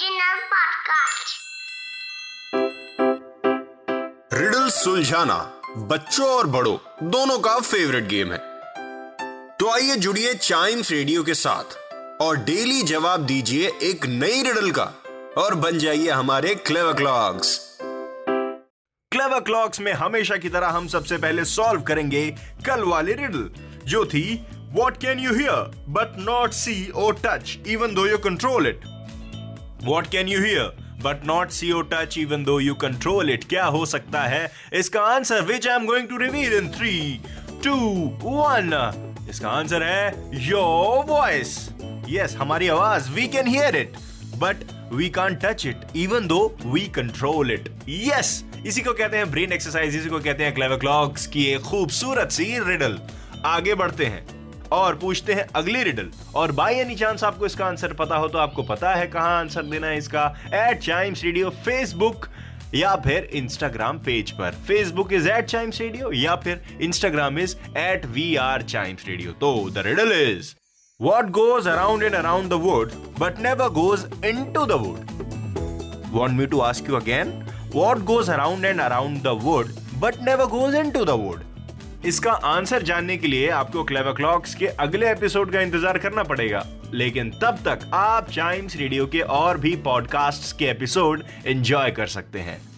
Podcast. Riddle सुलझाना बच्चों और बड़ों, दोनों का फेवरेट गेम है। तो आइए जुड़िए चाइम्स रेडियो के साथ और डेली जवाब दीजिए एक नई रिडल का और बन जाइए हमारे क्लेवर क्लॉक्स क्लेवर क्लॉक्स में हमेशा की तरह हम सबसे पहले सॉल्व करेंगे कल वाली रिडल जो थी what can you hear but not see or touch even though you control it what can you hear but not see or touch even though you control it क्या हो सकता है इसका answer which I am going to reveal in three two one इसका answer है your voice yes हमारी आवाज़ we can hear it but we can touch it even though we control it yes इसी को कहते हैं ब्रेन एक्सरसाइज इसी को कहते हैं क्लेवर क्लॉक्स की एक खूबसूरत सी रिडल आगे बढ़ते हैं। और पूछते हैं अगली रिडल और बाई एनी चांस आपको इसका आंसर पता हो तो आपको पता है कहाँ आंसर देना है इसका। एट चाइम्स रेडियो फेसबुक या फिर इंस्टाग्राम पेज पर। Facebook is at chimes radio या फिर Instagram is at we are chimes radio तो the riddle is what goes around and around the wood but never goes into the wood want me to ask you again what goes around and around the wood but never goes into the wood इसका answer जानने के लिए आपको clever clocks के अगले episode का इंतज़ार करना पड़ेगा। लेकिन तब तक आप चाइम्स रेडियो के और भी पॉडकास्ट्स के एपिसोड एंजॉय कर सकते हैं।